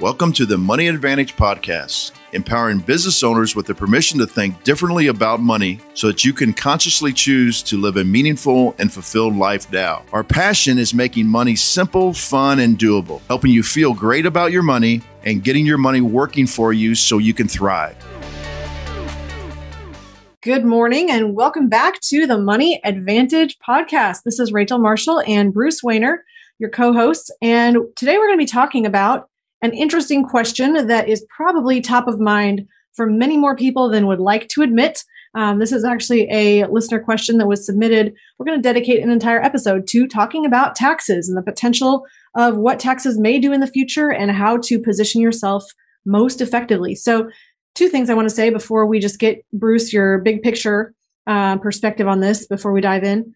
Welcome to the Money Advantage Podcast, empowering business owners with the permission to think differently about money so that you can consciously choose to live a meaningful and fulfilled life now. Our passion is making money simple, fun, and doable, helping you feel great about your money and getting your money working for you so you can thrive. Good morning and welcome back to the Money Advantage Podcast. This is Rachel Marshall and Bruce Wehner, your co hosts. And today we're going to be talking about an interesting question that is probably top of mind for many more people than would like to admit. Um, this is actually a listener question that was submitted. We're going to dedicate an entire episode to talking about taxes and the potential of what taxes may do in the future and how to position yourself most effectively. So, two things I want to say before we just get Bruce your big picture uh, perspective on this before we dive in.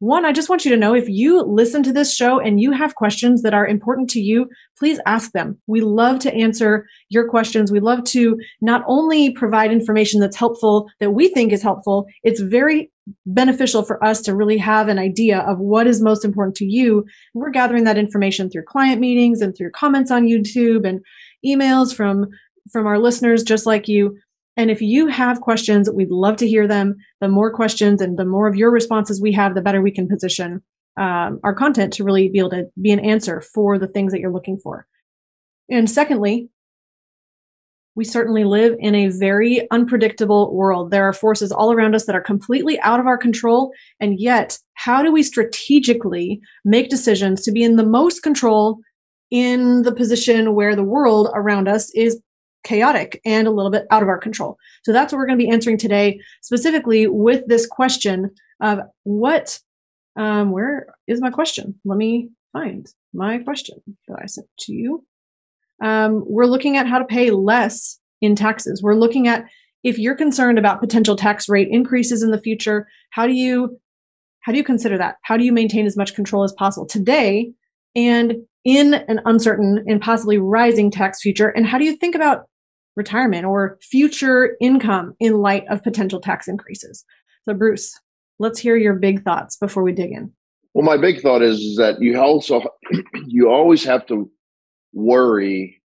One, I just want you to know if you listen to this show and you have questions that are important to you, please ask them. We love to answer your questions. We love to not only provide information that's helpful, that we think is helpful, it's very beneficial for us to really have an idea of what is most important to you. We're gathering that information through client meetings and through comments on YouTube and emails from from our listeners just like you. And if you have questions, we'd love to hear them. The more questions and the more of your responses we have, the better we can position um, our content to really be able to be an answer for the things that you're looking for. And secondly, we certainly live in a very unpredictable world. There are forces all around us that are completely out of our control. And yet, how do we strategically make decisions to be in the most control in the position where the world around us is chaotic and a little bit out of our control. So that's what we're going to be answering today, specifically with this question of what, um, where is my question? Let me find my question that I sent to you. Um, we're looking at how to pay less in taxes. We're looking at if you're concerned about potential tax rate increases in the future, how do you how do you consider that? How do you maintain as much control as possible today and in an uncertain and possibly rising tax future? And how do you think about retirement or future income in light of potential tax increases? So, Bruce, let's hear your big thoughts before we dig in. Well, my big thought is, is that you also you always have to worry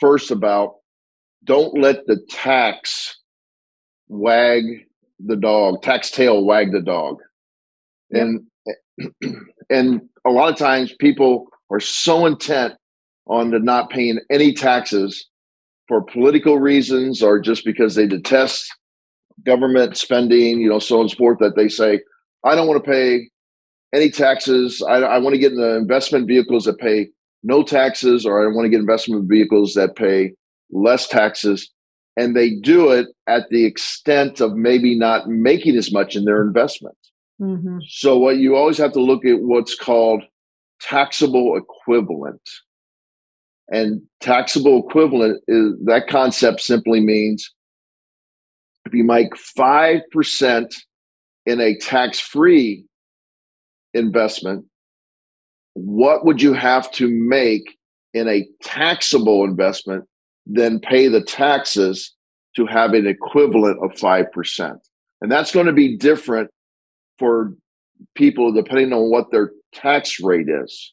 first about don't let the tax wag the dog, tax tail wag the dog. And and a lot of times people are so intent on the not paying any taxes for political reasons or just because they detest government spending, you know, so on and so forth, that they say, I don't want to pay any taxes. I, I want to get in the investment vehicles that pay no taxes, or I want to get investment vehicles that pay less taxes. And they do it at the extent of maybe not making as much in their investment. Mm-hmm. So, what you always have to look at what's called taxable equivalent. And taxable equivalent is that concept simply means if you make 5% in a tax free investment, what would you have to make in a taxable investment, then pay the taxes to have an equivalent of 5%? And that's going to be different for people depending on what their tax rate is.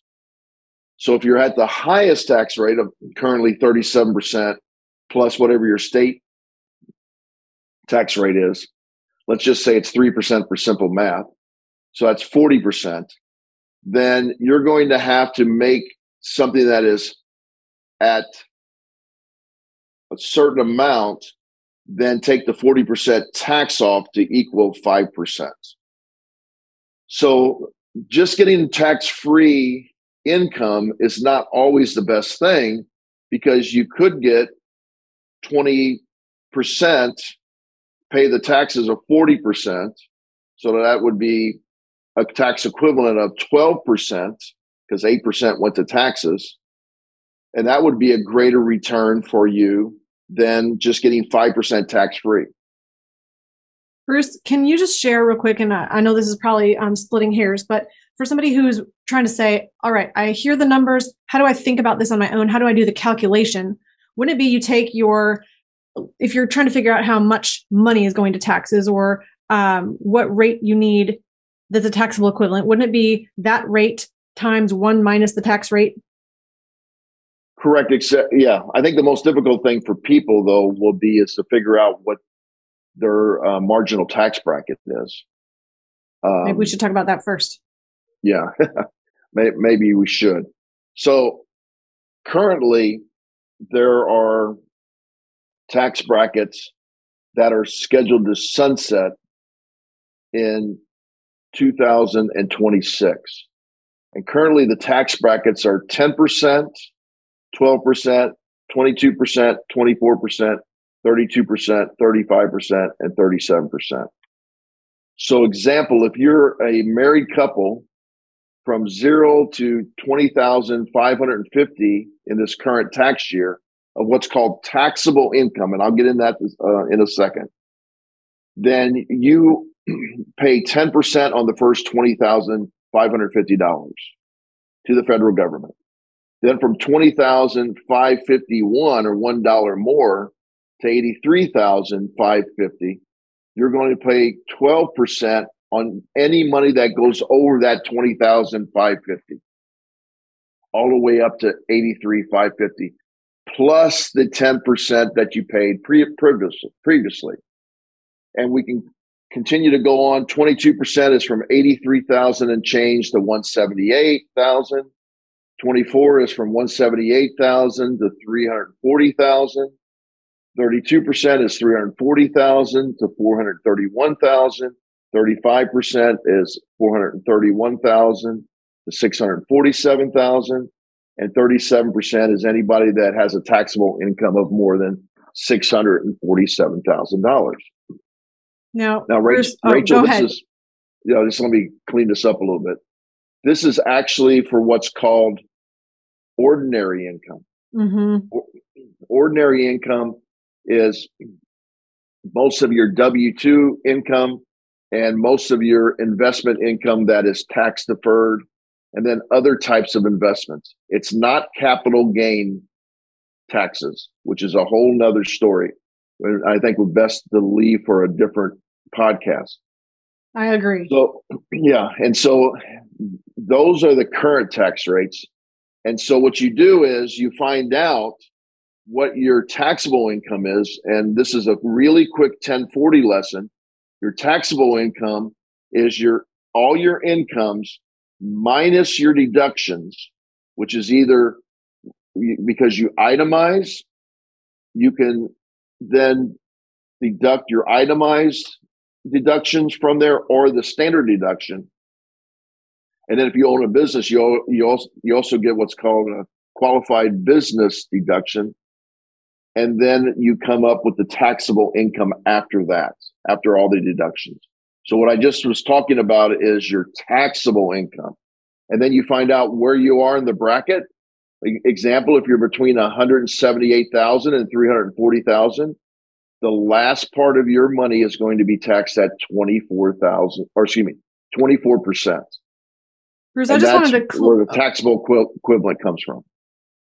So if you're at the highest tax rate of currently 37% plus whatever your state tax rate is, let's just say it's 3% for simple math. So that's 40%. Then you're going to have to make something that is at a certain amount, then take the 40% tax off to equal 5%. So just getting tax free income is not always the best thing because you could get 20% pay the taxes of 40%. So that would be a tax equivalent of 12% because 8% went to taxes. And that would be a greater return for you than just getting 5% tax free. Bruce, can you just share real quick? And I know this is probably um, splitting hairs, but for somebody who's trying to say, all right, I hear the numbers. How do I think about this on my own? How do I do the calculation? Wouldn't it be you take your, if you're trying to figure out how much money is going to taxes or um, what rate you need that's a taxable equivalent, wouldn't it be that rate times one minus the tax rate? Correct. Except, yeah, I think the most difficult thing for people though will be is to figure out what their uh, marginal tax bracket is. Um, maybe we should talk about that first. Yeah, maybe we should. So currently, there are tax brackets that are scheduled to sunset in 2026. And currently, the tax brackets are 10%, 12%, 22%, 24%, 32%, 35%, and 37%. So, example, if you're a married couple from zero to 20,550 in this current tax year of what's called taxable income, and I'll get in that uh, in a second, then you pay 10% on the first $20,550 to the federal government. Then from 20,551 or $1 more to 83,550, you're going to pay 12% on any money that goes over that 20,550 all the way up to 83,550 plus the 10% that you paid pre- previously, previously. And we can continue to go on. 22% is from 83,000 and change to 178,000. 24 is from 178,000 to 340,000. 32% is 340,000 to 431,000. 35% is 431,000 to 647,000. And 37% is anybody that has a taxable income of more than $647,000. Now, now Rachel, oh, Rachel this is, you know, just let me clean this up a little bit. This is actually for what's called ordinary income. Mm-hmm. Ordinary income is most of your W 2 income and most of your investment income that is tax deferred, and then other types of investments. It's not capital gain taxes, which is a whole nother story. I think we're best to leave for a different podcast. I agree. So, yeah. And so those are the current tax rates. And so what you do is you find out what your taxable income is. And this is a really quick 1040 lesson. Your taxable income is your all your incomes minus your deductions, which is either because you itemize, you can then deduct your itemized deductions from there or the standard deduction. And then if you own a business, you, you, also, you also get what's called a qualified business deduction. And then you come up with the taxable income after that, after all the deductions. So what I just was talking about is your taxable income. And then you find out where you are in the bracket. Example, if you're between 178,000 and 340,000, the last part of your money is going to be taxed at 24,000 or excuse me, 24%. Bruce, I just wanted to cl- where the taxable equivalent comes from.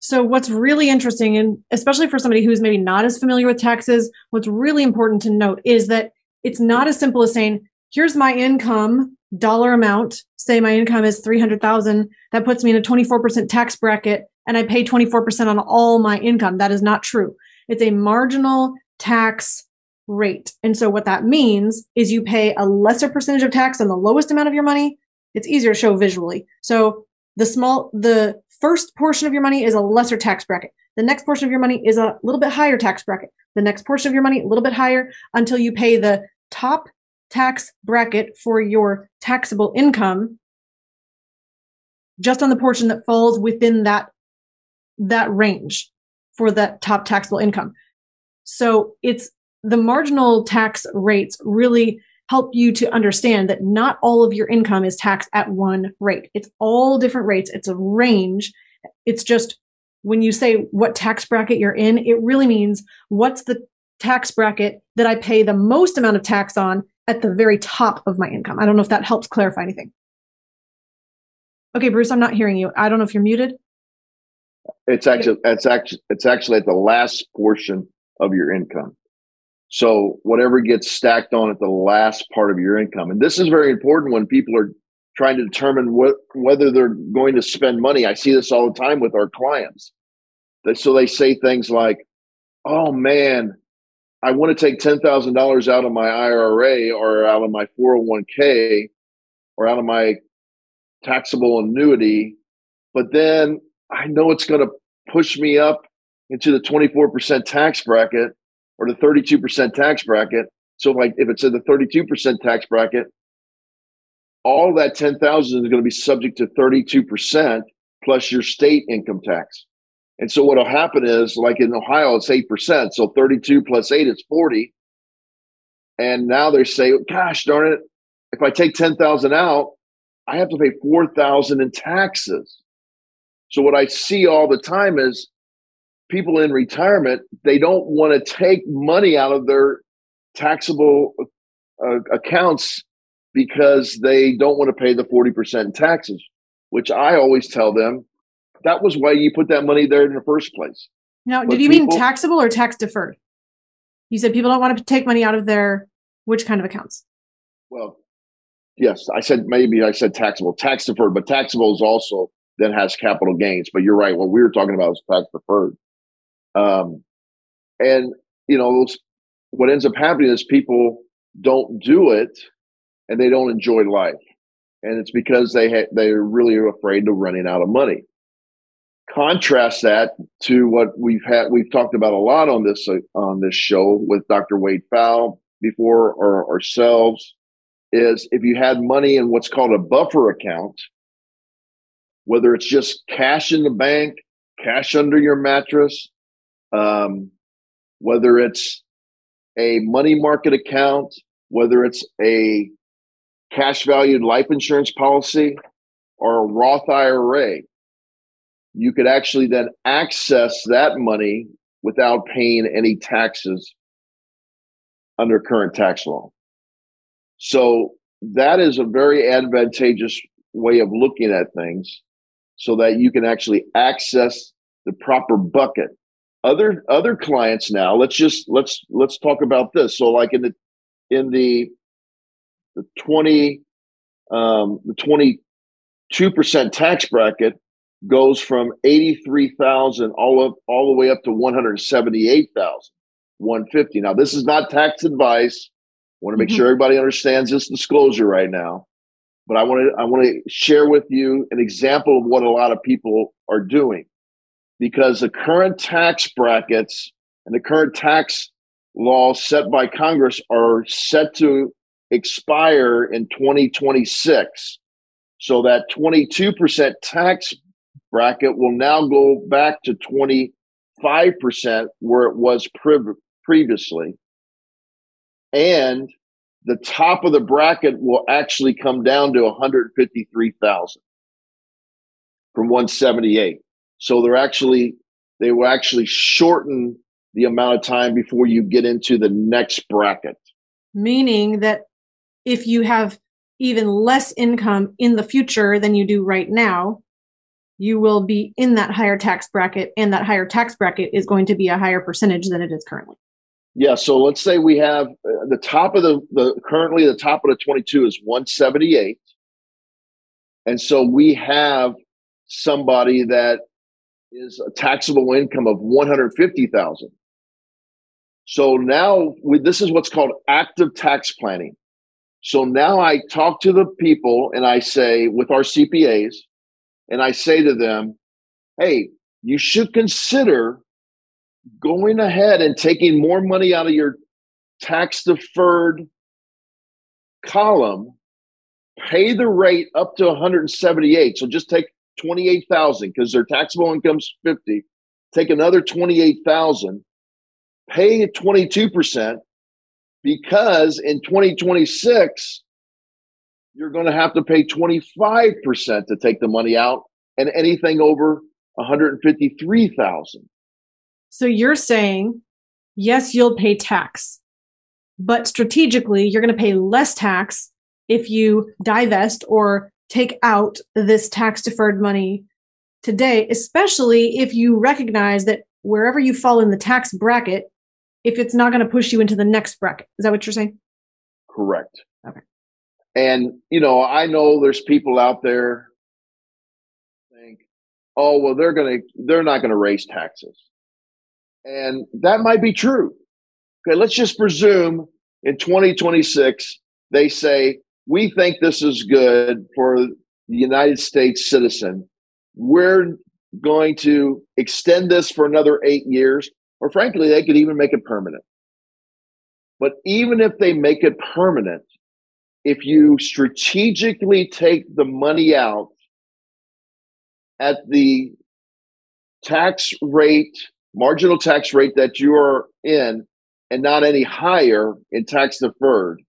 So what's really interesting and especially for somebody who's maybe not as familiar with taxes, what's really important to note is that it's not as simple as saying, here's my income dollar amount, say my income is 300,000, that puts me in a 24% tax bracket and I pay 24% on all my income. That is not true. It's a marginal tax rate. And so what that means is you pay a lesser percentage of tax on the lowest amount of your money. It's easier to show visually. So the small, the first portion of your money is a lesser tax bracket. The next portion of your money is a little bit higher tax bracket. The next portion of your money, a little bit higher until you pay the top tax bracket for your taxable income just on the portion that falls within that that range for that top taxable income. So it's the marginal tax rates really help you to understand that not all of your income is taxed at one rate. It's all different rates. It's a range. It's just when you say what tax bracket you're in, it really means what's the tax bracket that I pay the most amount of tax on at the very top of my income. I don't know if that helps clarify anything. Okay, Bruce, I'm not hearing you. I don't know if you're muted. It's actually it's actually it's actually at the last portion of your income. So whatever gets stacked on at the last part of your income. And this is very important when people are trying to determine what, whether they're going to spend money. I see this all the time with our clients. So they say things like, "Oh man, I want to take ten thousand dollars out of my IRA or out of my four hundred one k or out of my taxable annuity, but then I know it's going to push me up into the twenty four percent tax bracket or the thirty two percent tax bracket. So like if it's in the thirty two percent tax bracket, all that 10,000 is going to be subject to 32% plus your state income tax. And so what'll happen is like in Ohio, it's 8%. So 32 plus eight is 40. And now they say, gosh darn it, if I take 10,000 out, I have to pay 4,000 in taxes. So what I see all the time is people in retirement, they don't want to take money out of their taxable uh, accounts because they don't want to pay the 40% in taxes, which I always tell them that was why you put that money there in the first place. Now, but did you people, mean taxable or tax deferred? You said people don't want to take money out of their which kind of accounts? Well, yes, I said maybe I said taxable, tax deferred, but taxable is also then has capital gains. But you're right. What we were talking about is tax deferred. Um, and you know, what ends up happening is people don't do it and they don't enjoy life. And it's because they ha- they're really afraid of running out of money. Contrast that to what we've had we've talked about a lot on this uh, on this show with Dr. Wade Pfau before or ourselves is if you had money in what's called a buffer account, whether it's just cash in the bank, cash under your mattress, um, whether it's a money market account, whether it's a cash valued life insurance policy or a Roth IRA, you could actually then access that money without paying any taxes under current tax law. So that is a very advantageous way of looking at things so that you can actually access the proper bucket. Other other clients now, let's just let's let's talk about this. So like in the in the the 20 um, the 22 percent tax bracket goes from 83,000 all up all the way up to 178,150. Now this is not tax advice. I want to make mm-hmm. sure everybody understands this disclosure right now. But I want to I want to share with you an example of what a lot of people are doing because the current tax brackets and the current tax laws set by Congress are set to expire in 2026. So that 22% tax bracket will now go back to 25% where it was pre- previously. And the top of the bracket will actually come down to 153,000 from 178. So they're actually they will actually shorten the amount of time before you get into the next bracket. Meaning that if you have even less income in the future than you do right now, you will be in that higher tax bracket, and that higher tax bracket is going to be a higher percentage than it is currently. Yeah. So let's say we have uh, the top of the, the currently the top of the 22 is 178. And so we have somebody that is a taxable income of 150,000. So now we, this is what's called active tax planning. So now I talk to the people and I say, with our CPAs, and I say to them, hey, you should consider going ahead and taking more money out of your tax deferred column, pay the rate up to 178. So just take 28,000 because their taxable income's 50. Take another 28,000, pay 22%, because in 2026, you're going to have to pay 25% to take the money out and anything over 153,000. So you're saying, yes, you'll pay tax, but strategically, you're going to pay less tax if you divest or take out this tax deferred money today, especially if you recognize that wherever you fall in the tax bracket, if it's not going to push you into the next bracket. Is that what you're saying? Correct. Okay. And, you know, I know there's people out there think, oh well they're going to they're not going to raise taxes and that might be true okay let's just presume in 2026 they say we think this is good for the united states citizen. We're going to extend this for another eight years or frankly they could even make it permanent. But even if they make it permanent if you strategically take the money out at the tax rate, marginal tax rate that you are in, and not any higher in tax deferred,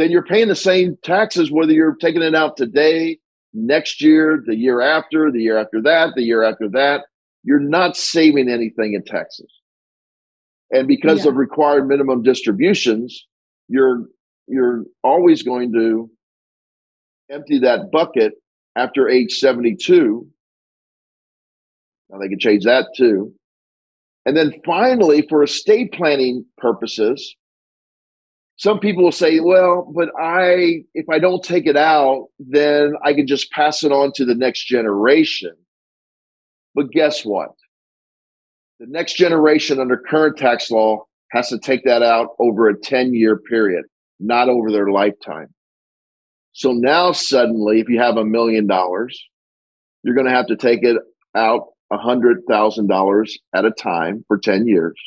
then you're paying the same taxes whether you're taking it out today, next year, the year after, the year after that, the year after that. You're not saving anything in taxes. And because yeah. of required minimum distributions, you're you're always going to empty that bucket after age 72 now they can change that too. And then finally, for estate planning purposes, some people will say, well, but I, if I don't take it out, then I can just pass it on to the next generation. But guess what? The next generation under current tax law has to take that out over a 10 year period, not over their lifetime. So now suddenly, if you have a million dollars, you're going to have to take it out a $100,000 at a time for 10 years.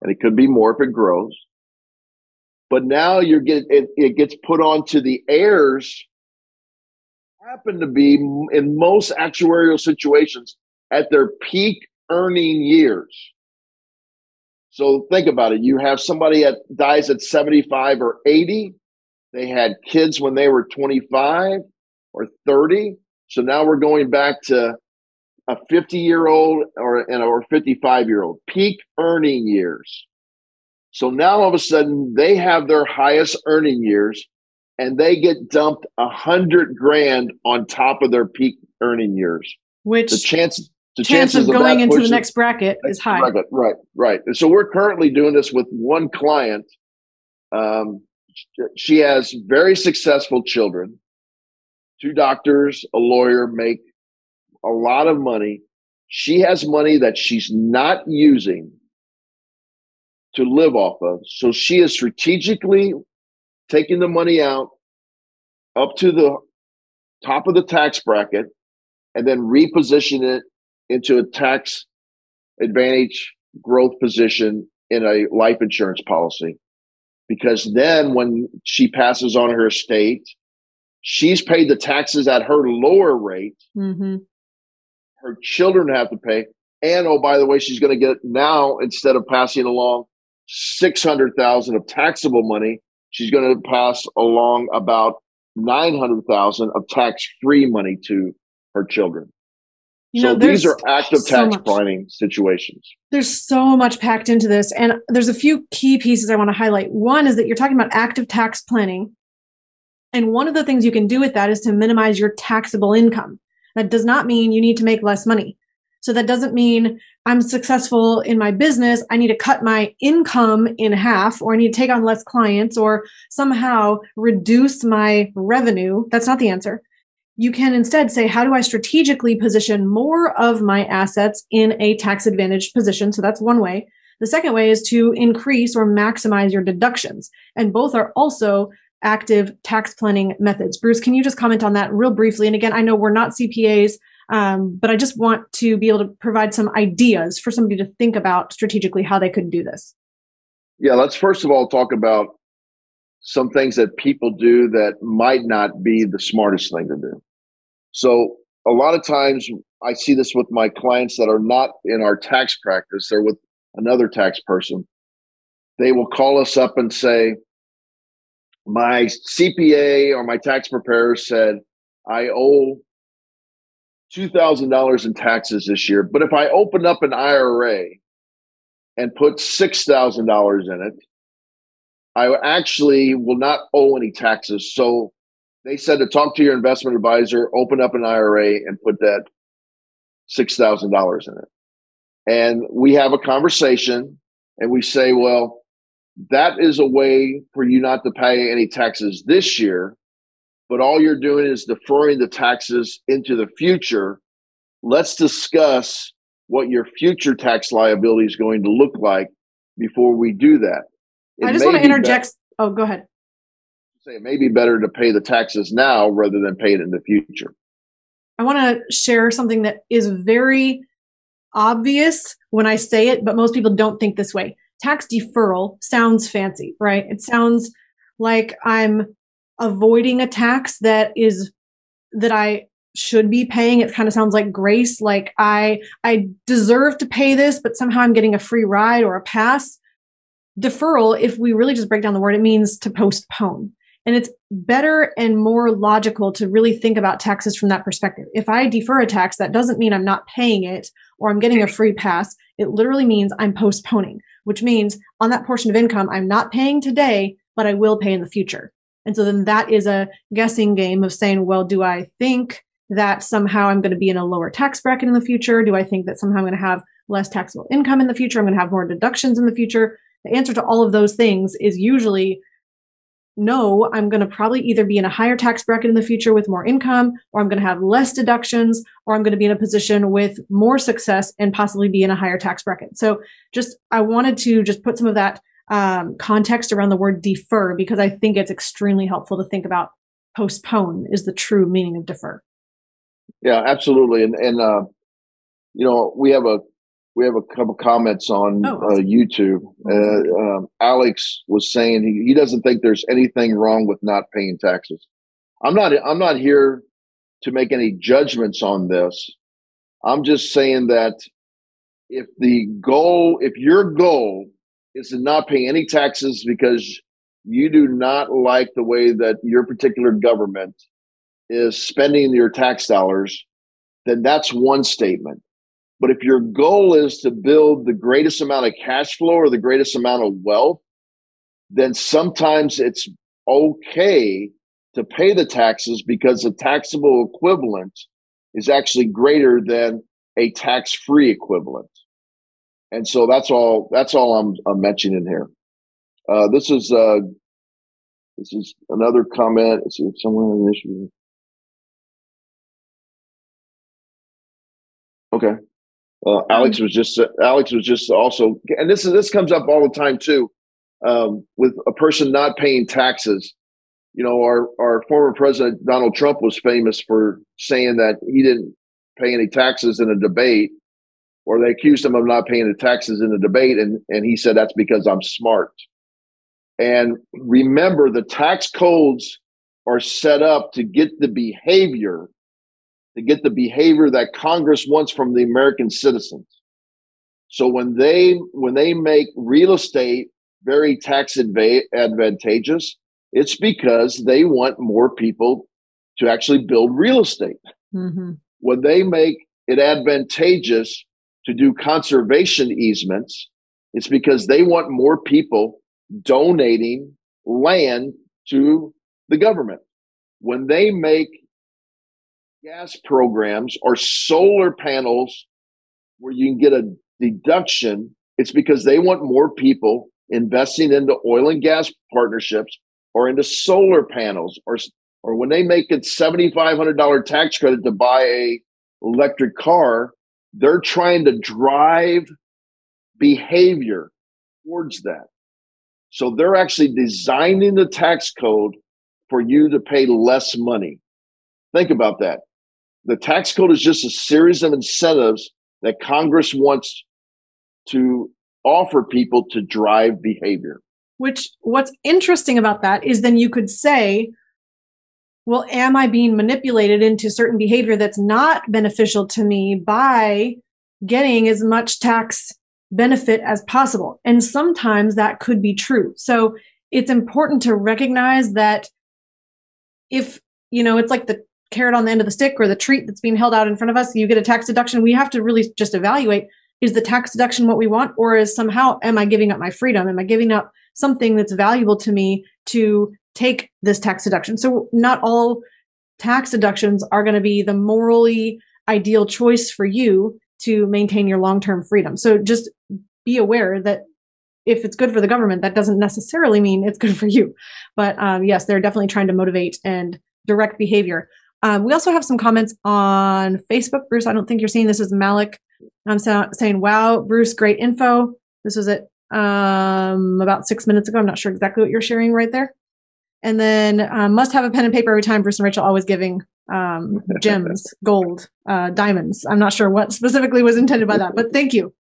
And it could be more if it grows. But now you're get it, it gets put on to the heirs happen to be in most actuarial situations at their peak earning years. So think about it. You have somebody that dies at 75 or 80. They had kids when they were 25 or 30. So now we're going back to a 50 year old or or 55 year old peak earning years. So now all of a sudden they have their highest earning years and they get dumped a hundred grand on top of their peak earning years. Which the chance the chance of going into the next bracket is high. Bracket, right, right. And so we're currently doing this with one client. Um, she has very successful children, two doctors, a lawyer, make a lot of money. She has money that she's not using to live off of. So she is strategically taking the money out up to the top of the tax bracket and then reposition it into a tax advantage growth position in a life insurance policy. Because then when she passes on her estate, she's paid the taxes at her lower rate. Mm-hmm her children have to pay. And oh, by the way, she's going to get now instead of passing along six hundred thousand of taxable money, she's going to pass along about nine hundred thousand of tax-free money to her children. You so know, these are active tax planning situations. There's so much packed into this. And there's a few key pieces I want to highlight. One is that you're talking about active tax planning. And one of the things you can do with that is to minimize your taxable income. That does not mean you need to make less money. So that doesn't mean I'm successful in my business. I need to cut my income in half, or I need to take on less clients, or somehow reduce my revenue. That's not the answer. You can instead say, how do I strategically position more of my assets in a tax advantaged position? So that's one way. The second way is to increase or maximize your deductions. And both are also active tax planning methods. Bruce, can you just comment on that real briefly? And again, I know we're not CPAs, um, but I just want to be able to provide some ideas for somebody to think about strategically how they could do this. Yeah, let's first of all talk about some things that people do that might not be the smartest thing to do. So, a lot of times I see this with my clients that are not in our tax practice, they're with another tax person. They will call us up and say, my CPA or my tax preparer said I owe $2,000 in taxes this year. But if I open up an IRA and put $6,000 in it, I actually will not owe any taxes. So they said to talk to your investment advisor, open up an IRA and put that $6,000 in it. And we have a conversation and we say, well, that is a way for you not to pay any taxes this year, but all you're doing is deferring the taxes into the future let's discuss what your future tax liability is going to look like before we do that. It I just want to interject. Oh, go ahead. Say it may be better to pay the taxes now rather than pay it in the future. I want to share something that is very obvious when I say it, but most people don't think this way. Tax deferral sounds fancy, right? It sounds like I'm avoiding a tax that is that I should be paying. It kind of sounds like grace, like I I deserve to pay this, but somehow I'm getting a free ride or a pass. Deferral, if we really just break down the word, it means to postpone. And it's better and more logical to really think about taxes from that perspective. If I defer a tax, that doesn't mean I'm not paying it or I'm getting a free pass. It literally means I'm postponing, which means on that portion of income, I'm not paying today, but I will pay in the future. And so then that is a guessing game of saying, well, do I think that somehow I'm going to be in a lower tax bracket in the future? Do I think that somehow I'm going to have less taxable income in the future? I'm going to have more deductions in the future? The answer to all of those things is usually no, I'm going to probably either be in a higher tax bracket in the future with more income, or I'm going to have less deductions, or I'm going to be in a position with more success and possibly be in a higher tax bracket. So just, I wanted to just put some of that um, context around the word defer because I think it's extremely helpful to think about postpone is the true meaning of defer. Yeah, absolutely. And, and, uh, you know, we have a we have a couple comments on oh, uh, YouTube. Uh, um, Alex was saying he, he doesn't think there's anything wrong with not paying taxes. I'm not. I'm not here to make any judgments on this. I'm just saying that if the goal, if your goal is to not pay any taxes because you do not like the way that your particular government is spending your tax dollars, then that's one statement. But if your goal is to build the greatest amount of cash flow or the greatest amount of wealth, then sometimes it's okay to pay the taxes because the taxable equivalent is actually greater than a tax free equivalent. And so that's all, that's all I'm, I'm mentioning here. Uh, this is, uh, this is another comment. It's somewhere in the issue. Okay. Uh, Alex was just Alex was just also, and this is this comes up all the time too, um, with a person not paying taxes. You know, our our former president Donald Trump was famous for saying that he didn't pay any taxes in a debate, or they accused him of not paying the taxes in the debate, and and he said that's because I'm smart. And remember, the tax codes are set up to get the behavior to get the behavior that Congress wants from the American citizens. So when they when they make real estate very tax adva- advantageous, it's because they want more people to actually build real estate. Mm-hmm. When they make it advantageous to do conservation easements, it's because they want more people donating land to the government. When they make gas programs or solar panels where you can get a deduction, it's because they want more people investing into oil and gas partnerships or into solar panels or or when they make it $7500 tax credit to buy a electric car they're trying to drive behavior towards that. So they're actually designing the tax code for you to pay less money. Think about that. The tax code is just a series of incentives that Congress wants to offer people to drive behavior. Which, what's interesting about that is then you could say, well, am I being manipulated into certain behavior that's not beneficial to me by getting as much tax benefit as possible? And sometimes that could be true. So it's important to recognize that if, you know, it's like the carrot on the end of the stick or the treat that's being held out in front of us, you get a tax deduction. We have to really just evaluate is the tax deduction what we want, or is somehow am I giving up my freedom? Am I giving up something that's valuable to me to take this tax deduction? So, not all tax deductions are going to be the morally ideal choice for you to maintain your long term freedom. So, just be aware that if it's good for the government, that doesn't necessarily mean it's good for you. But um, yes, they're definitely trying to motivate and direct behavior. Um, we also have some comments on Facebook. Bruce, I don't think you're seeing this as Malik. I'm sa- saying, wow, Bruce, great info. This was it um, about six minutes ago. I'm not sure exactly what you're sharing right there. And then um, must have a pen and paper every time. Bruce and Rachel always giving um, gems, gold, uh, diamonds. I'm not sure what specifically was intended by that, but thank you.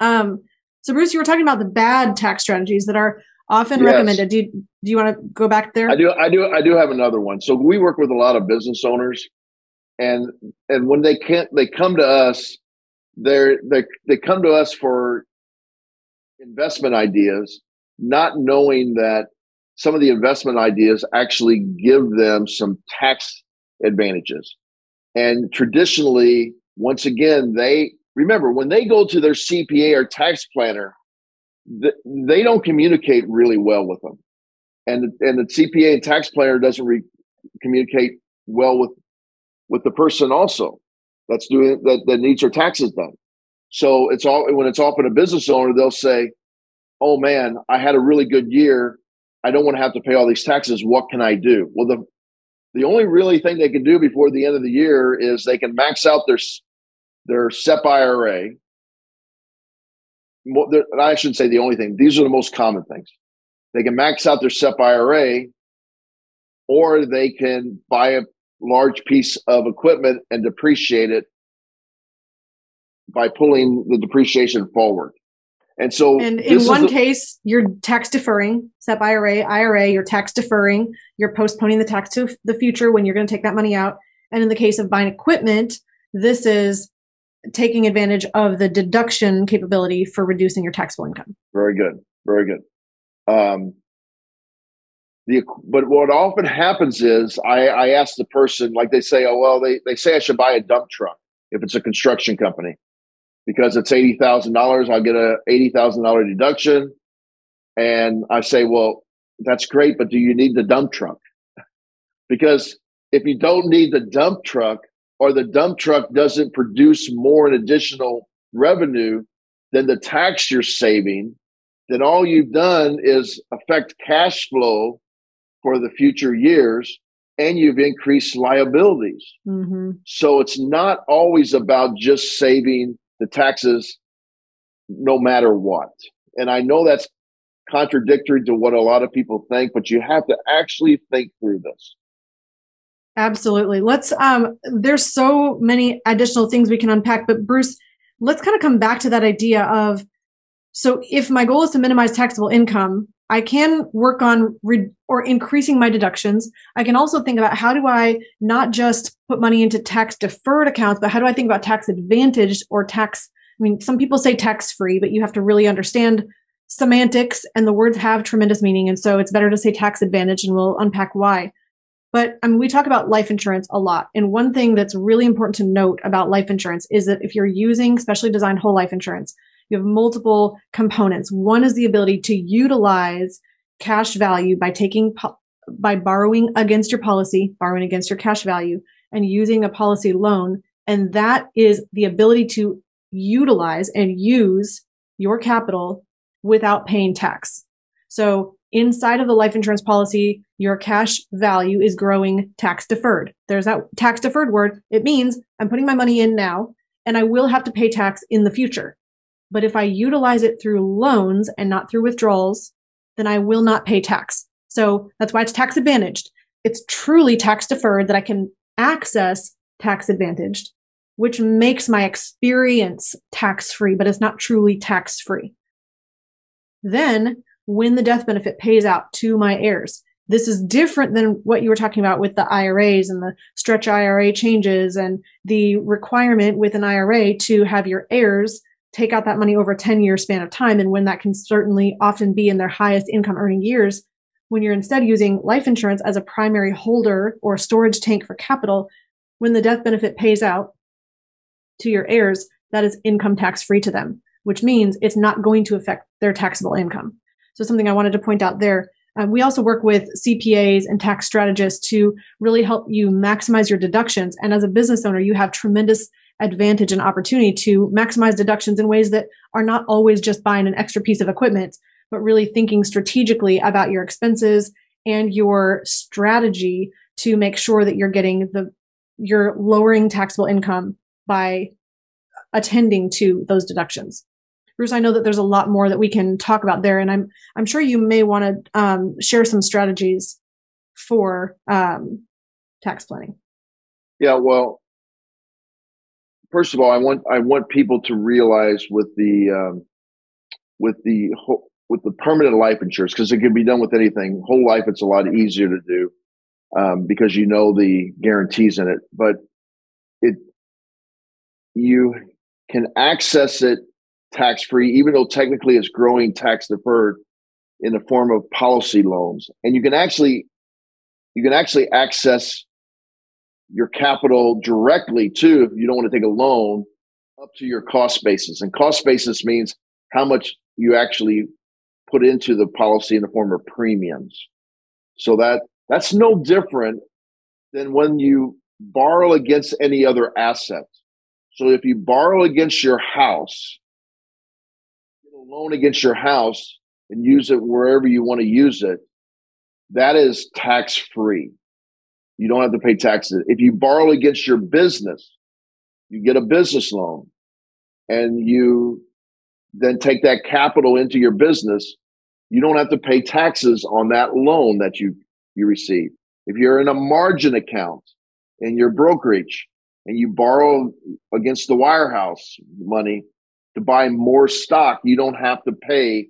Um, so, Bruce, you were talking about the bad tax strategies that are often yes. recommended. Do you, do you want to go back there? I do. I do. I do have another one. So we work with a lot of business owners, and and when they can't, they come to us. They're they they come to us for investment ideas, not knowing that some of the investment ideas actually give them some tax advantages. And traditionally, once again, they remember when they go to their CPA or tax planner, they don't communicate really well with them. And, and the CPA and tax planner doesn't re- communicate well with, with the person also that's doing that, that needs their taxes done. So it's all when it's often a business owner, they'll say, Oh man, I had a really good year. I don't want to have to pay all these taxes. What can I do? Well, the the only really thing they can do before the end of the year is they can max out their their SEP IRA. I shouldn't say the only thing. These are the most common things. They can max out their SEP IRA, or they can buy a large piece of equipment and depreciate it by pulling the depreciation forward. And so, and in one the, case, you're tax deferring SEP IRA, IRA, you're tax deferring, you're postponing the tax to the future when you're going to take that money out. And in the case of buying equipment, this is taking advantage of the deduction capability for reducing your taxable income. Very good. Very good. Um, the, but what often happens is I, I ask the person, like they say, oh, well, they, they say I should buy a dump truck if it's a construction company because it's eighty thousand dollars. I'll get a eighty thousand dollar deduction, and I say, well, that's great, but do you need the dump truck? because if you don't need the dump truck, or the dump truck doesn't produce more in additional revenue than the tax you're saving, then all you've done is affect cash flow for the future years and you've increased liabilities. Mm-hmm. So it's not always about just saving the taxes no matter what. And I know that's contradictory to what a lot of people think, but you have to actually think through this. Absolutely. Let's um there's so many additional things we can unpack, but Bruce, let's kind of come back to that idea of so if my goal is to minimize taxable income, I can work on re- or increasing my deductions. I can also think about how do I not just put money into tax deferred accounts, but how do I think about tax advantaged or tax? I mean, some people say tax free, but you have to really understand semantics and the words have tremendous meaning. And so it's better to say tax advantage and we'll unpack why. But I mean, we talk about life insurance a lot. And one thing that's really important to note about life insurance is that if you're using specially designed whole life insurance, you have multiple components. One is the ability to utilize cash value by taking, by borrowing against your policy, borrowing against your cash value and using a policy loan. And that is the ability to utilize and use your capital without paying tax. So inside of the life insurance policy, your cash value is growing tax deferred. There's that tax deferred word. It means I'm putting my money in now and I will have to pay tax in the future. But if I utilize it through loans and not through withdrawals, then I will not pay tax. So that's why it's tax advantaged. It's truly tax deferred that I can access tax advantaged, which makes my experience tax free, but it's not truly tax free. Then when the death benefit pays out to my heirs, this is different than what you were talking about with the IRAs and the stretch IRA changes and the requirement with an IRA to have your heirs take out that money over a 10 year span of time. And when that can certainly often be in their highest income earning years, when you're instead using life insurance as a primary holder or storage tank for capital, when the death benefit pays out to your heirs, that is income tax free to them, which means it's not going to affect their taxable income. So, something I wanted to point out there. Um, we also work with CPAs and tax strategists to really help you maximize your deductions. And as a business owner, you have tremendous advantage and opportunity to maximize deductions in ways that are not always just buying an extra piece of equipment, but really thinking strategically about your expenses and your strategy to make sure that you're getting the you're lowering taxable income by attending to those deductions. Bruce, I know that there's a lot more that we can talk about there, and I'm I'm sure you may want to um, share some strategies for um, tax planning. Yeah, well, first of all, I want I want people to realize with the um, with the with the permanent life insurance because it can be done with anything. Whole life, it's a lot easier to do um, because you know the guarantees in it. But it you can access it tax free, even though technically it's growing tax deferred in the form of policy loans. And you can actually you can actually access your capital directly too if you don't want to take a loan up to your cost basis. And cost basis means how much you actually put into the policy in the form of premiums. So that that's no different than when you borrow against any other asset. So if you borrow against your house, get a loan against your house and use it wherever you want to use it, that is tax free. You don't have to pay taxes. If you borrow against your business, you get a business loan and you then take that capital into your business, you don't have to pay taxes on that loan that you, you receive. If you're in a margin account in your brokerage and you borrow against the wirehouse money to buy more stock, you don't have to pay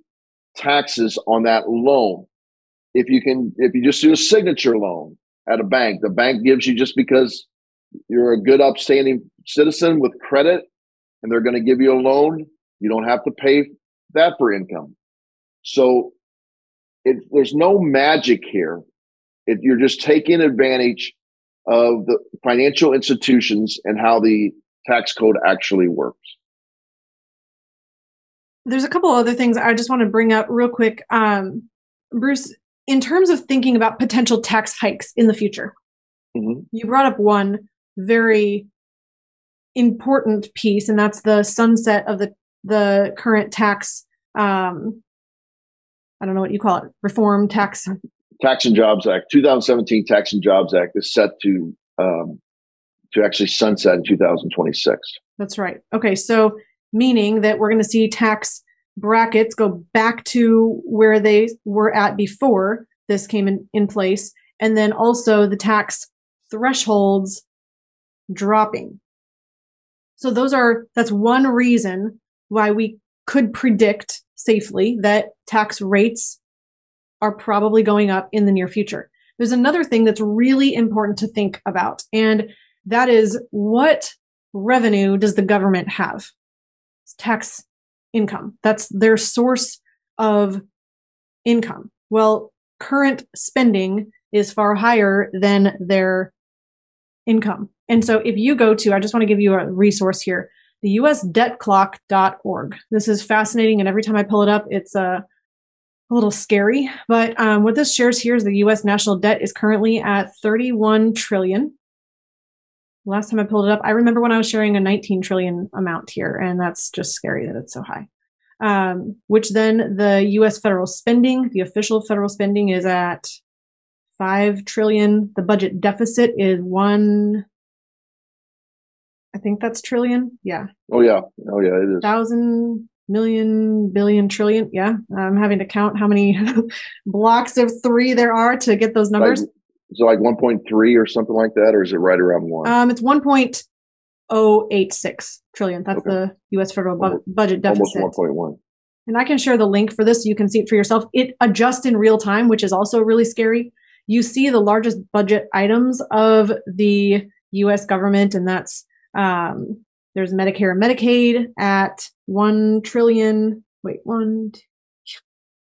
taxes on that loan. If you can, if you just do a signature loan at a bank, the bank gives you just because you're a good upstanding citizen with credit and they're going to give you a loan, you don't have to pay that for income. So it, there's no magic here. It, you're just taking advantage of the financial institutions and how the tax code actually works. There's a couple other things I just want to bring up real quick. Um, Bruce, in terms of thinking about potential tax hikes in the future, mm-hmm. you brought up one very important piece, and that's the sunset of the the current tax. Um, I don't know what you call it, reform tax. Tax and Jobs Act, 2017 Tax and Jobs Act is set to um, to actually sunset in 2026. That's right. Okay, so meaning that we're going to see tax brackets go back to where they were at before this came in, in place, and then also the tax thresholds dropping. So those are that's one reason why we could predict safely that tax rates are probably going up in the near future. There's another thing that's really important to think about, and that is what revenue does the government have? It's tax income. That's their source of income. Well, current spending is far higher than their income. And so if you go to, I just want to give you a resource here, the usdebtclock.org. This is fascinating. And every time I pull it up, it's a, uh, a little scary. But um, what this shares here is the US national debt is currently at 31 trillion. Last time I pulled it up, I remember when I was sharing a 19 trillion amount here, and that's just scary that it's so high. Um, which then the US federal spending, the official federal spending is at 5 trillion. The budget deficit is one I think that's trillion. Yeah. Oh yeah. Oh yeah. It is thousand million billion trillion. Yeah. I'm having to count how many blocks of three there are to get those numbers. Is it like 1.3 or something like that, or is it right around one? Um, it's 1.086 trillion. That's okay. the U.S. federal bu- budget deficit. Almost 1.1. And I can share the link for this so you can see it for yourself. It adjusts in real time, which is also really scary. You see the largest budget items of the US government, and that's um, there's Medicare and Medicaid at 1 trillion. Wait, one, two,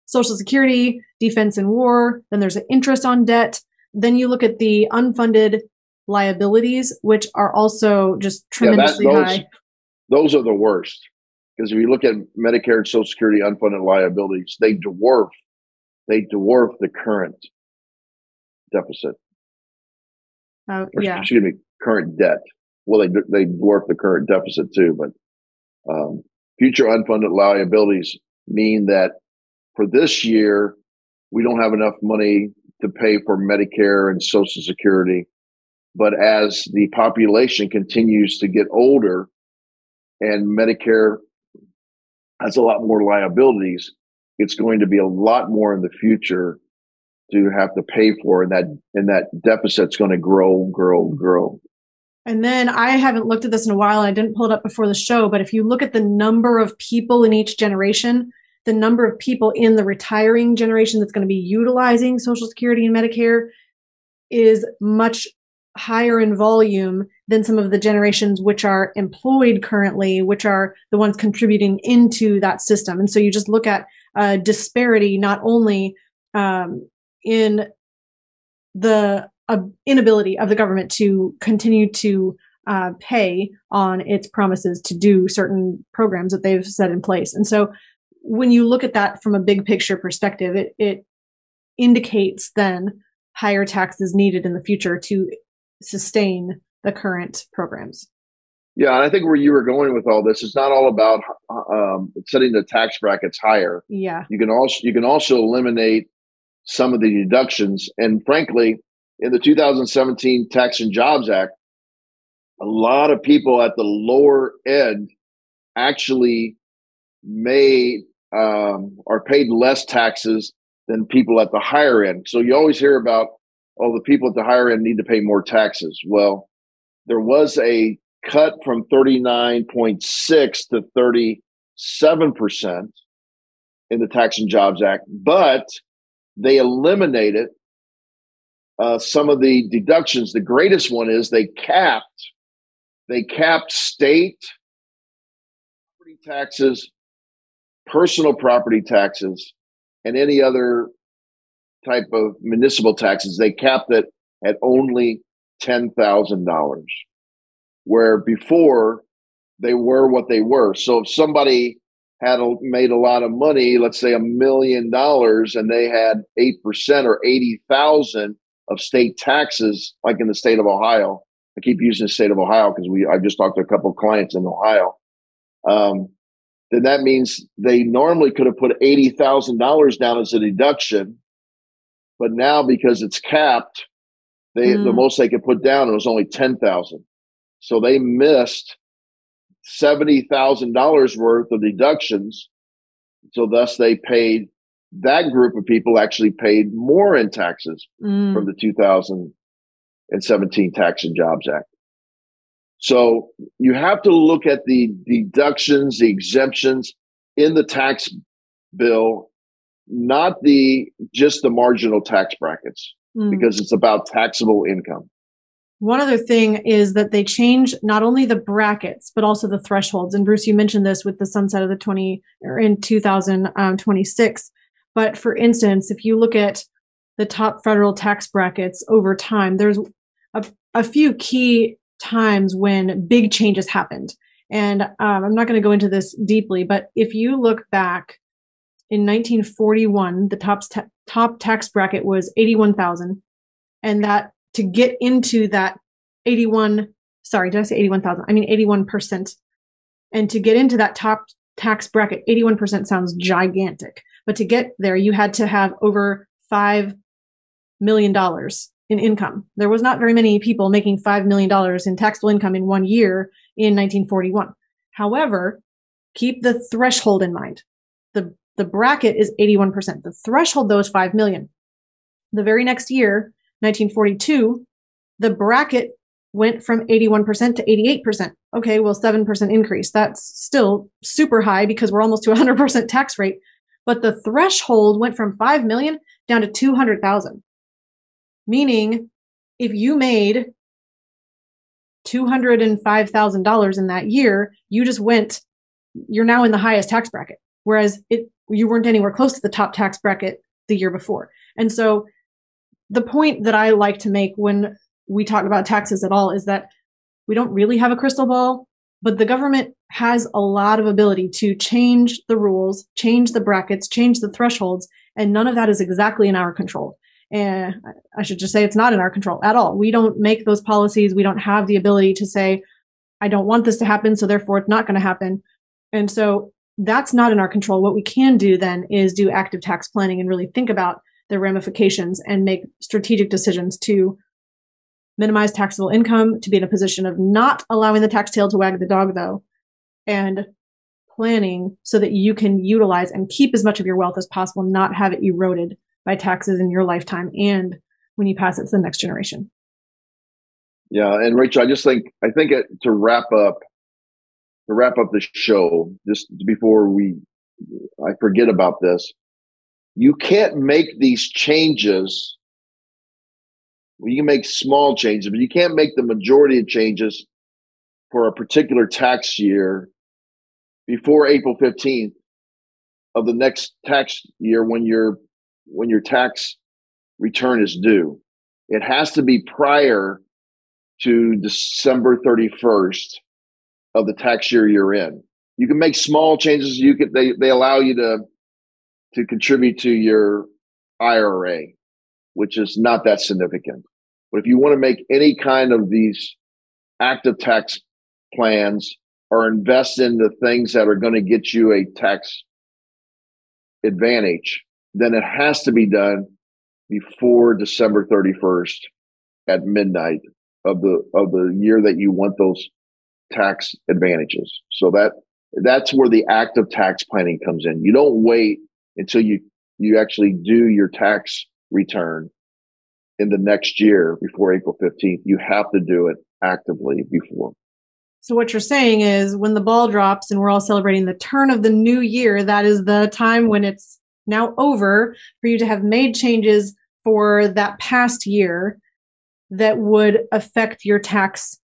Social Security, defense and war. Then there's an interest on debt. Then you look at the unfunded liabilities, which are also just tremendously yeah, that, those, high. Those are the worst. Because if you look at Medicare and Social Security unfunded liabilities, they dwarf they dwarf the current deficit. Uh, yeah. excuse me, current debt well, they they dwarf the current deficit too. But um, future unfunded liabilities mean that for this year we don't have enough money to pay for Medicare and Social Security. But as the population continues to get older and Medicare has a lot more liabilities, it's going to be a lot more in the future to have to pay for and that and that deficit's going to grow grow grow and then i haven't looked at this in a while and i didn't pull it up before the show but if you look at the number of people in each generation the number of people in the retiring generation that's going to be utilizing social security and medicare is much higher in volume than some of the generations which are employed currently which are the ones contributing into that system and so you just look at a disparity not only um, in the uh, inability of the government to continue to uh, pay on its promises to do certain programs that they've set in place. And so when you look at that from a big picture perspective, it, it indicates then higher taxes needed in the future to sustain the current programs. Yeah, and I think where you were going with all this is not all about um, setting the tax brackets higher. Yeah, you can also you can also eliminate some of the deductions. And frankly, in the 2017 Tax and Jobs Act, a lot of people at the lower end actually made um, are paid less taxes than people at the higher end. So you always hear about, oh, the people at the higher end need to pay more taxes. Well, there was a cut from 39.6 to 37 percent in the Tax and Jobs Act, but they eliminated uh, some of the deductions. The greatest one is they capped they capped state property taxes, personal property taxes, and any other type of municipal taxes. They capped it at only ten thousand dollars, where before they were what they were. So if somebody had a, made a lot of money, let's say a million dollars, and they had eight percent or eighty thousand of state taxes, like in the state of Ohio. I keep using the state of Ohio because we I just talked to a couple of clients in Ohio. Um, then that means they normally could have put eighty thousand dollars down as a deduction, but now because it's capped, they mm. the most they could put down was only ten thousand. So they missed $70,000 worth of deductions. So thus they paid that group of people actually paid more in taxes mm. from the 2017 Tax and Jobs Act. So you have to look at the deductions, the exemptions in the tax bill, not the just the marginal tax brackets, mm. because it's about taxable income. One other thing is that they change not only the brackets, but also the thresholds. And Bruce, you mentioned this with the sunset of the 20 or in 2026. Um, but for instance, if you look at the top federal tax brackets over time, there's a, a few key times when big changes happened. And um, I'm not going to go into this deeply, but if you look back in 1941, the top, top tax bracket was 81,000. And that to get into that 81, sorry, did I say 81,000? I mean 81%. And to get into that top tax bracket, 81% sounds gigantic. But to get there, you had to have over $5 million in income. There was not very many people making $5 million in taxable income in one year in 1941. However, keep the threshold in mind. The, the bracket is 81%. The threshold, though, is 5 million. The very next year, 1942, the bracket went from 81% to 88%. Okay, well, 7% increase. That's still super high because we're almost to 100% tax rate. But the threshold went from 5 million down to 200,000. Meaning, if you made $205,000 in that year, you just went, you're now in the highest tax bracket. Whereas it, you weren't anywhere close to the top tax bracket the year before. And so the point that I like to make when we talk about taxes at all is that we don't really have a crystal ball, but the government has a lot of ability to change the rules, change the brackets, change the thresholds, and none of that is exactly in our control. And I should just say it's not in our control at all. We don't make those policies. We don't have the ability to say, I don't want this to happen, so therefore it's not going to happen. And so that's not in our control. What we can do then is do active tax planning and really think about the ramifications and make strategic decisions to minimize taxable income, to be in a position of not allowing the tax tail to wag the dog, though, and planning so that you can utilize and keep as much of your wealth as possible, not have it eroded by taxes in your lifetime and when you pass it to the next generation. Yeah, and Rachel, I just think I think it, to wrap up to wrap up the show, just before we I forget about this, you can't make these changes. Well, you can make small changes, but you can't make the majority of changes for a particular tax year before April 15th of the next tax year when your when your tax return is due. It has to be prior to December 31st of the tax year you're in. You can make small changes. You can they they allow you to to contribute to your IRA, which is not that significant. But if you want to make any kind of these active tax plans or invest in the things that are going to get you a tax advantage, then it has to be done before December 31st at midnight of the of the year that you want those tax advantages. So that that's where the active tax planning comes in. You don't wait until you you actually do your tax return in the next year before April 15th. You have to do it actively before. So what you're saying is when the ball drops and we're all celebrating the turn of the new year, that is the time when it's now over for you to have made changes for that past year that would affect your tax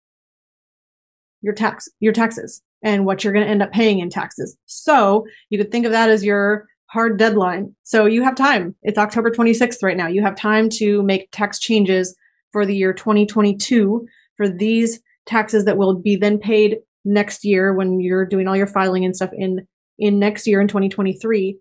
your tax your taxes and what you're going to end up paying in taxes. So you could think of that as your hard deadline. So you have time. It's October 26th right now. You have time to make tax changes for the year 2022 for these taxes that will be then paid next year when you're doing all your filing and stuff in in next year in 2023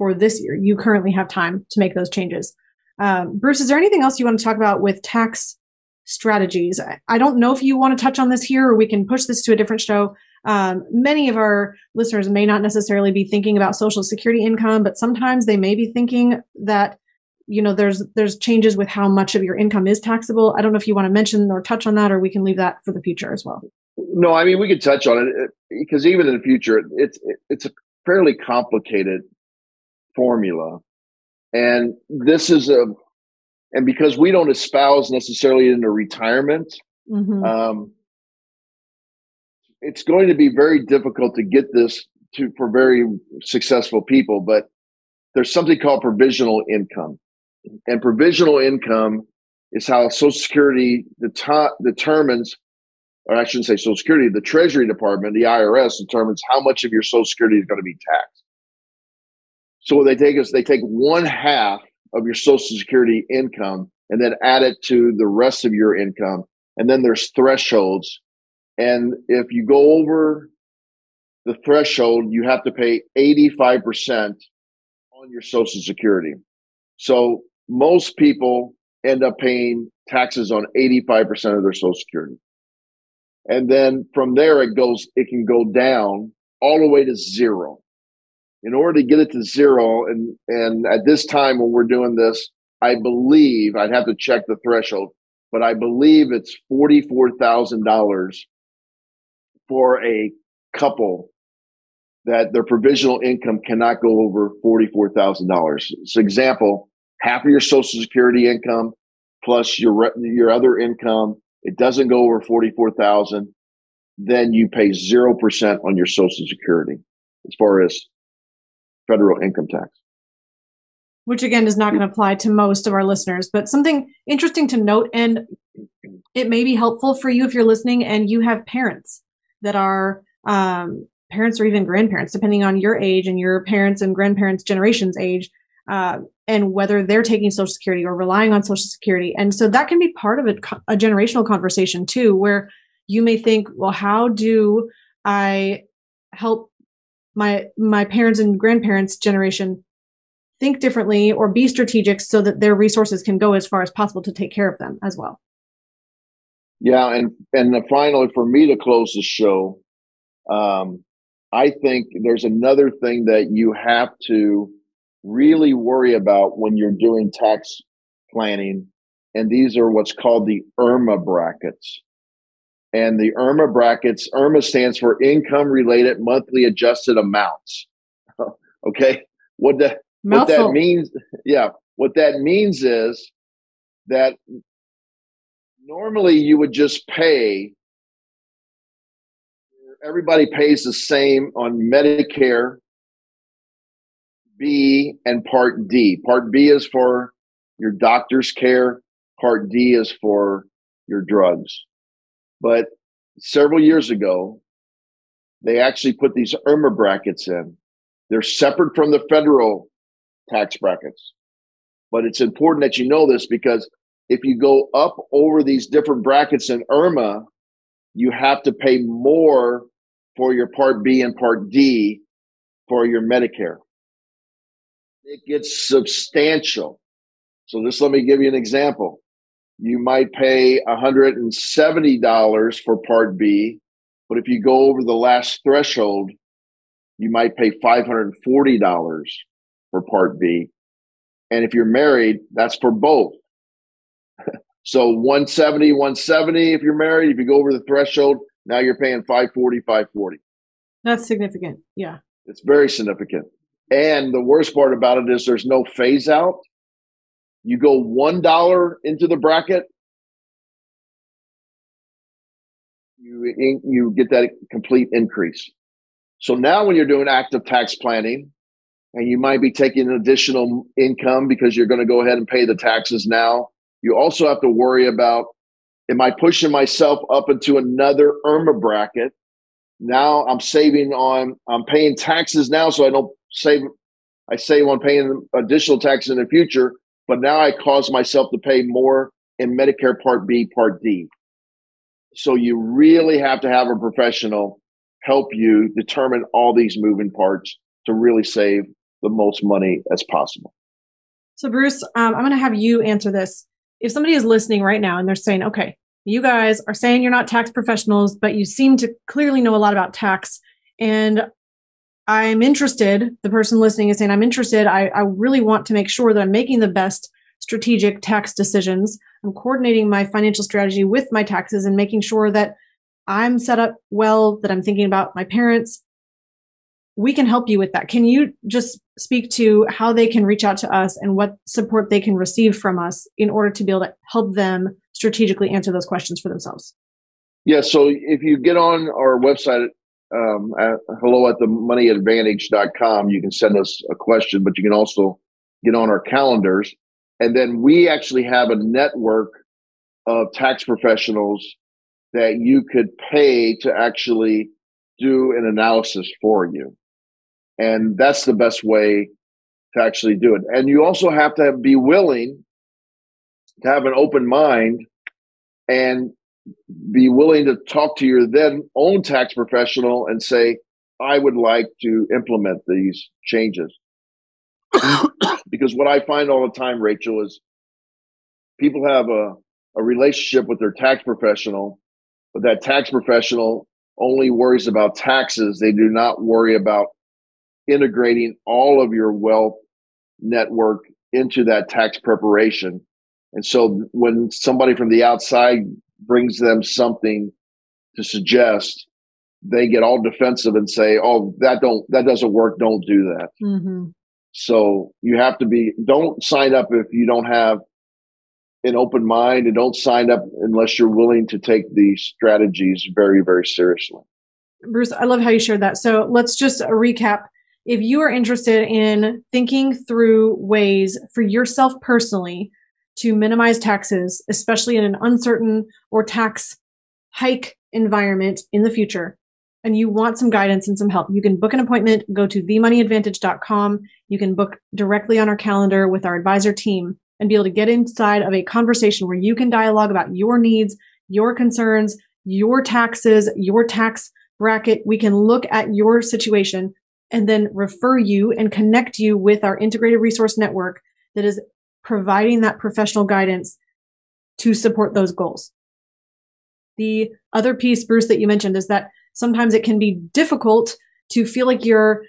for this year. You currently have time to make those changes. Um, Bruce, is there anything else you want to talk about with tax strategies? I don't know if you want to touch on this here or we can push this to a different show. Um, many of our listeners may not necessarily be thinking about social security income, but sometimes they may be thinking that you know there's there's changes with how much of your income is taxable. I don't know if you want to mention or touch on that, or we can leave that for the future as well. No, I mean we could touch on it because even in the future, it's it's a fairly complicated formula, and this is a and because we don't espouse necessarily into retirement. Mm-hmm. Um, it's going to be very difficult to get this to for very successful people, but there's something called provisional income. And provisional income is how Social Security det- determines, or I shouldn't say Social Security, the Treasury Department, the IRS determines how much of your Social Security is going to be taxed. So what they take is they take one half of your Social Security income and then add it to the rest of your income. And then there's thresholds and if you go over the threshold, you have to pay 85% on your Social Security. So most people end up paying taxes on 85% of their Social Security. And then from there, it goes, it can go down all the way to zero. In order to get it to zero, and, and at this time when we're doing this, I believe I'd have to check the threshold, but I believe it's $44,000 for a couple that their provisional income cannot go over $44,000. So example, half of your social security income plus your your other income, it doesn't go over 44,000, then you pay 0% on your social security as far as federal income tax. Which again is not going to apply to most of our listeners, but something interesting to note and it may be helpful for you if you're listening and you have parents that are um, parents or even grandparents, depending on your age and your parents and grandparents' generation's age, uh, and whether they're taking Social Security or relying on Social Security. And so that can be part of a, a generational conversation too, where you may think, well, how do I help my my parents and grandparents' generation think differently or be strategic so that their resources can go as far as possible to take care of them as well? Yeah, and and finally, for me to close the show, um, I think there's another thing that you have to really worry about when you're doing tax planning. And these are what's called the IRMA brackets. And the IRMA brackets, IRMA stands for income related monthly adjusted amounts. okay. What that, what that means, yeah, what that means is that normally you would just pay everybody pays the same on Medicare B and Part D. Part B is for your doctor's care, Part D is for your drugs. But several years ago, they actually put these IRMA brackets in. They're separate from the federal tax brackets. But it's important that you know this because if you go up over these different brackets in IRMA, you have to pay more for your Part B and Part D for your Medicare. It gets substantial. So just let me give you an example. You might pay $170 for Part B, but if you go over the last threshold, you might pay $540 for Part B. And if you're married, that's for both. so 170, 170 if you're married. If you go over the threshold, now you're paying 540, 540. That's significant. Yeah. It's very significant. And the worst part about it is there's no phase out. You go one dollar into the bracket, you you get that complete increase. So now when you're doing active tax planning, and you might be taking additional income because you're going to go ahead and pay the taxes now, you also have to worry about am I pushing myself up into another IRMA bracket? Now I'm saving on, I'm paying taxes now, so I don't save, I save on paying additional taxes in the future, but now I cause myself to pay more in Medicare Part B, Part D. So you really have to have a professional help you determine all these moving parts to really save the most money as possible. So, Bruce, um, I'm going to have you answer this. If somebody is listening right now and they're saying, okay, you guys are saying you're not tax professionals, but you seem to clearly know a lot about tax. And I'm interested, the person listening is saying, I'm interested. I, I really want to make sure that I'm making the best strategic tax decisions. I'm coordinating my financial strategy with my taxes and making sure that I'm set up well, that I'm thinking about my parents. We can help you with that. Can you just speak to how they can reach out to us and what support they can receive from us in order to be able to help them strategically answer those questions for themselves? Yeah. So if you get on our website, um, at hello at the moneyadvantage.com, you can send us a question, but you can also get on our calendars. And then we actually have a network of tax professionals that you could pay to actually do an analysis for you. And that's the best way to actually do it. And you also have to be willing to have an open mind and be willing to talk to your then own tax professional and say, I would like to implement these changes. because what I find all the time, Rachel, is people have a, a relationship with their tax professional, but that tax professional only worries about taxes. They do not worry about integrating all of your wealth network into that tax preparation and so when somebody from the outside brings them something to suggest, they get all defensive and say, "Oh, that don't that doesn't work. Don't do that." Mm-hmm. So you have to be. Don't sign up if you don't have an open mind, and don't sign up unless you're willing to take these strategies very, very seriously. Bruce, I love how you shared that. So let's just recap. If you are interested in thinking through ways for yourself personally to minimize taxes, especially in an uncertain or tax hike environment in the future, and you want some guidance and some help, you can book an appointment, go to themoneyadvantage.com. You can book directly on our calendar with our advisor team and be able to get inside of a conversation where you can dialogue about your needs, your concerns, your taxes, your tax bracket. We can look at your situation and then refer you and connect you with our integrated resource network that is providing that professional guidance to support those goals. The other piece, Bruce, that you mentioned is that sometimes it can be difficult to feel like you're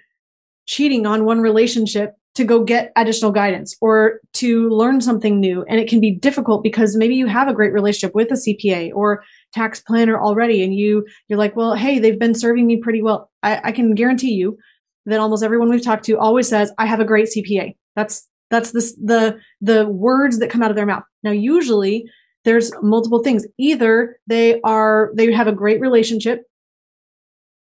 cheating on one relationship to go get additional guidance or to learn something new. And it can be difficult because maybe you have a great relationship with a CPA or tax planner already. And you, you're like, well, hey, they've been serving me pretty well. I, I can guarantee you that almost everyone we've talked to always says, I have a great CPA. That's, that's this, the, the words that come out of their mouth. Now, usually there's multiple things. Either they are, they have a great relationship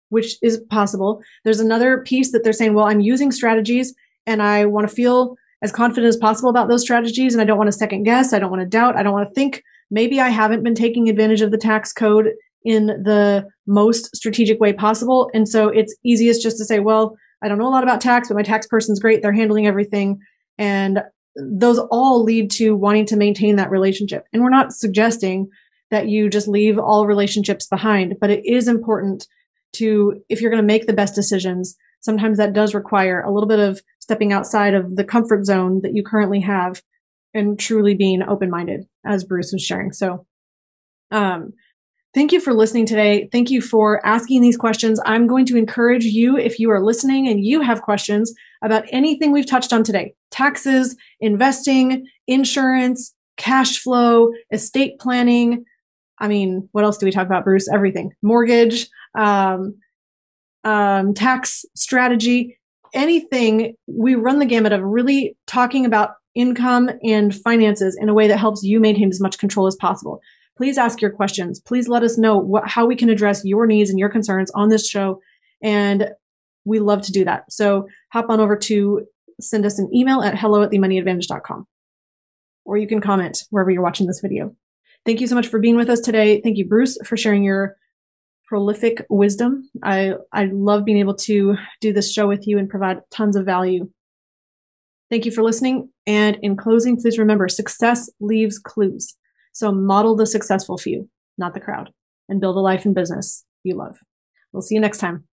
which is possible. There's another piece that they're saying, well, I'm using strategies and I want to feel as confident as possible about those strategies. And I don't want to second guess. I don't want to doubt. I don't want to think maybe I haven't been taking advantage of the tax code in the most strategic way possible. And so it's easiest just to say, well, I don't know a lot about tax, but my tax person's great. They're handling everything. And those all lead to wanting to maintain that relationship. And we're not suggesting that you just leave all relationships behind, but it is important to, if you're going to make the best decisions, sometimes that does require a little bit of stepping outside of the comfort zone that you currently have and truly being open minded, as Bruce was sharing. So, um, thank you for listening today. Thank you for asking these questions. I'm going to encourage you, if you are listening and you have questions about anything we've touched on today taxes, investing, insurance, cash flow, estate planning. I mean, what else do we talk about, Bruce? Everything. Mortgage, um, um, tax strategy anything, we run the gamut of really talking about income and finances in a way that helps you maintain as much control as possible. Please ask your questions. Please let us know what, how we can address your needs and your concerns on this show. And we love to do that. So hop on over to send us an email at hello at themoneyadvantage.com. Or you can comment wherever you're watching this video. Thank you so much for being with us today. Thank you, Bruce, for sharing your prolific wisdom. I, I love being able to do this show with you and provide tons of value. Thank you for listening. And in closing, please remember success leaves clues. So model the successful few, not the crowd, and build a life and business you love. We'll see you next time.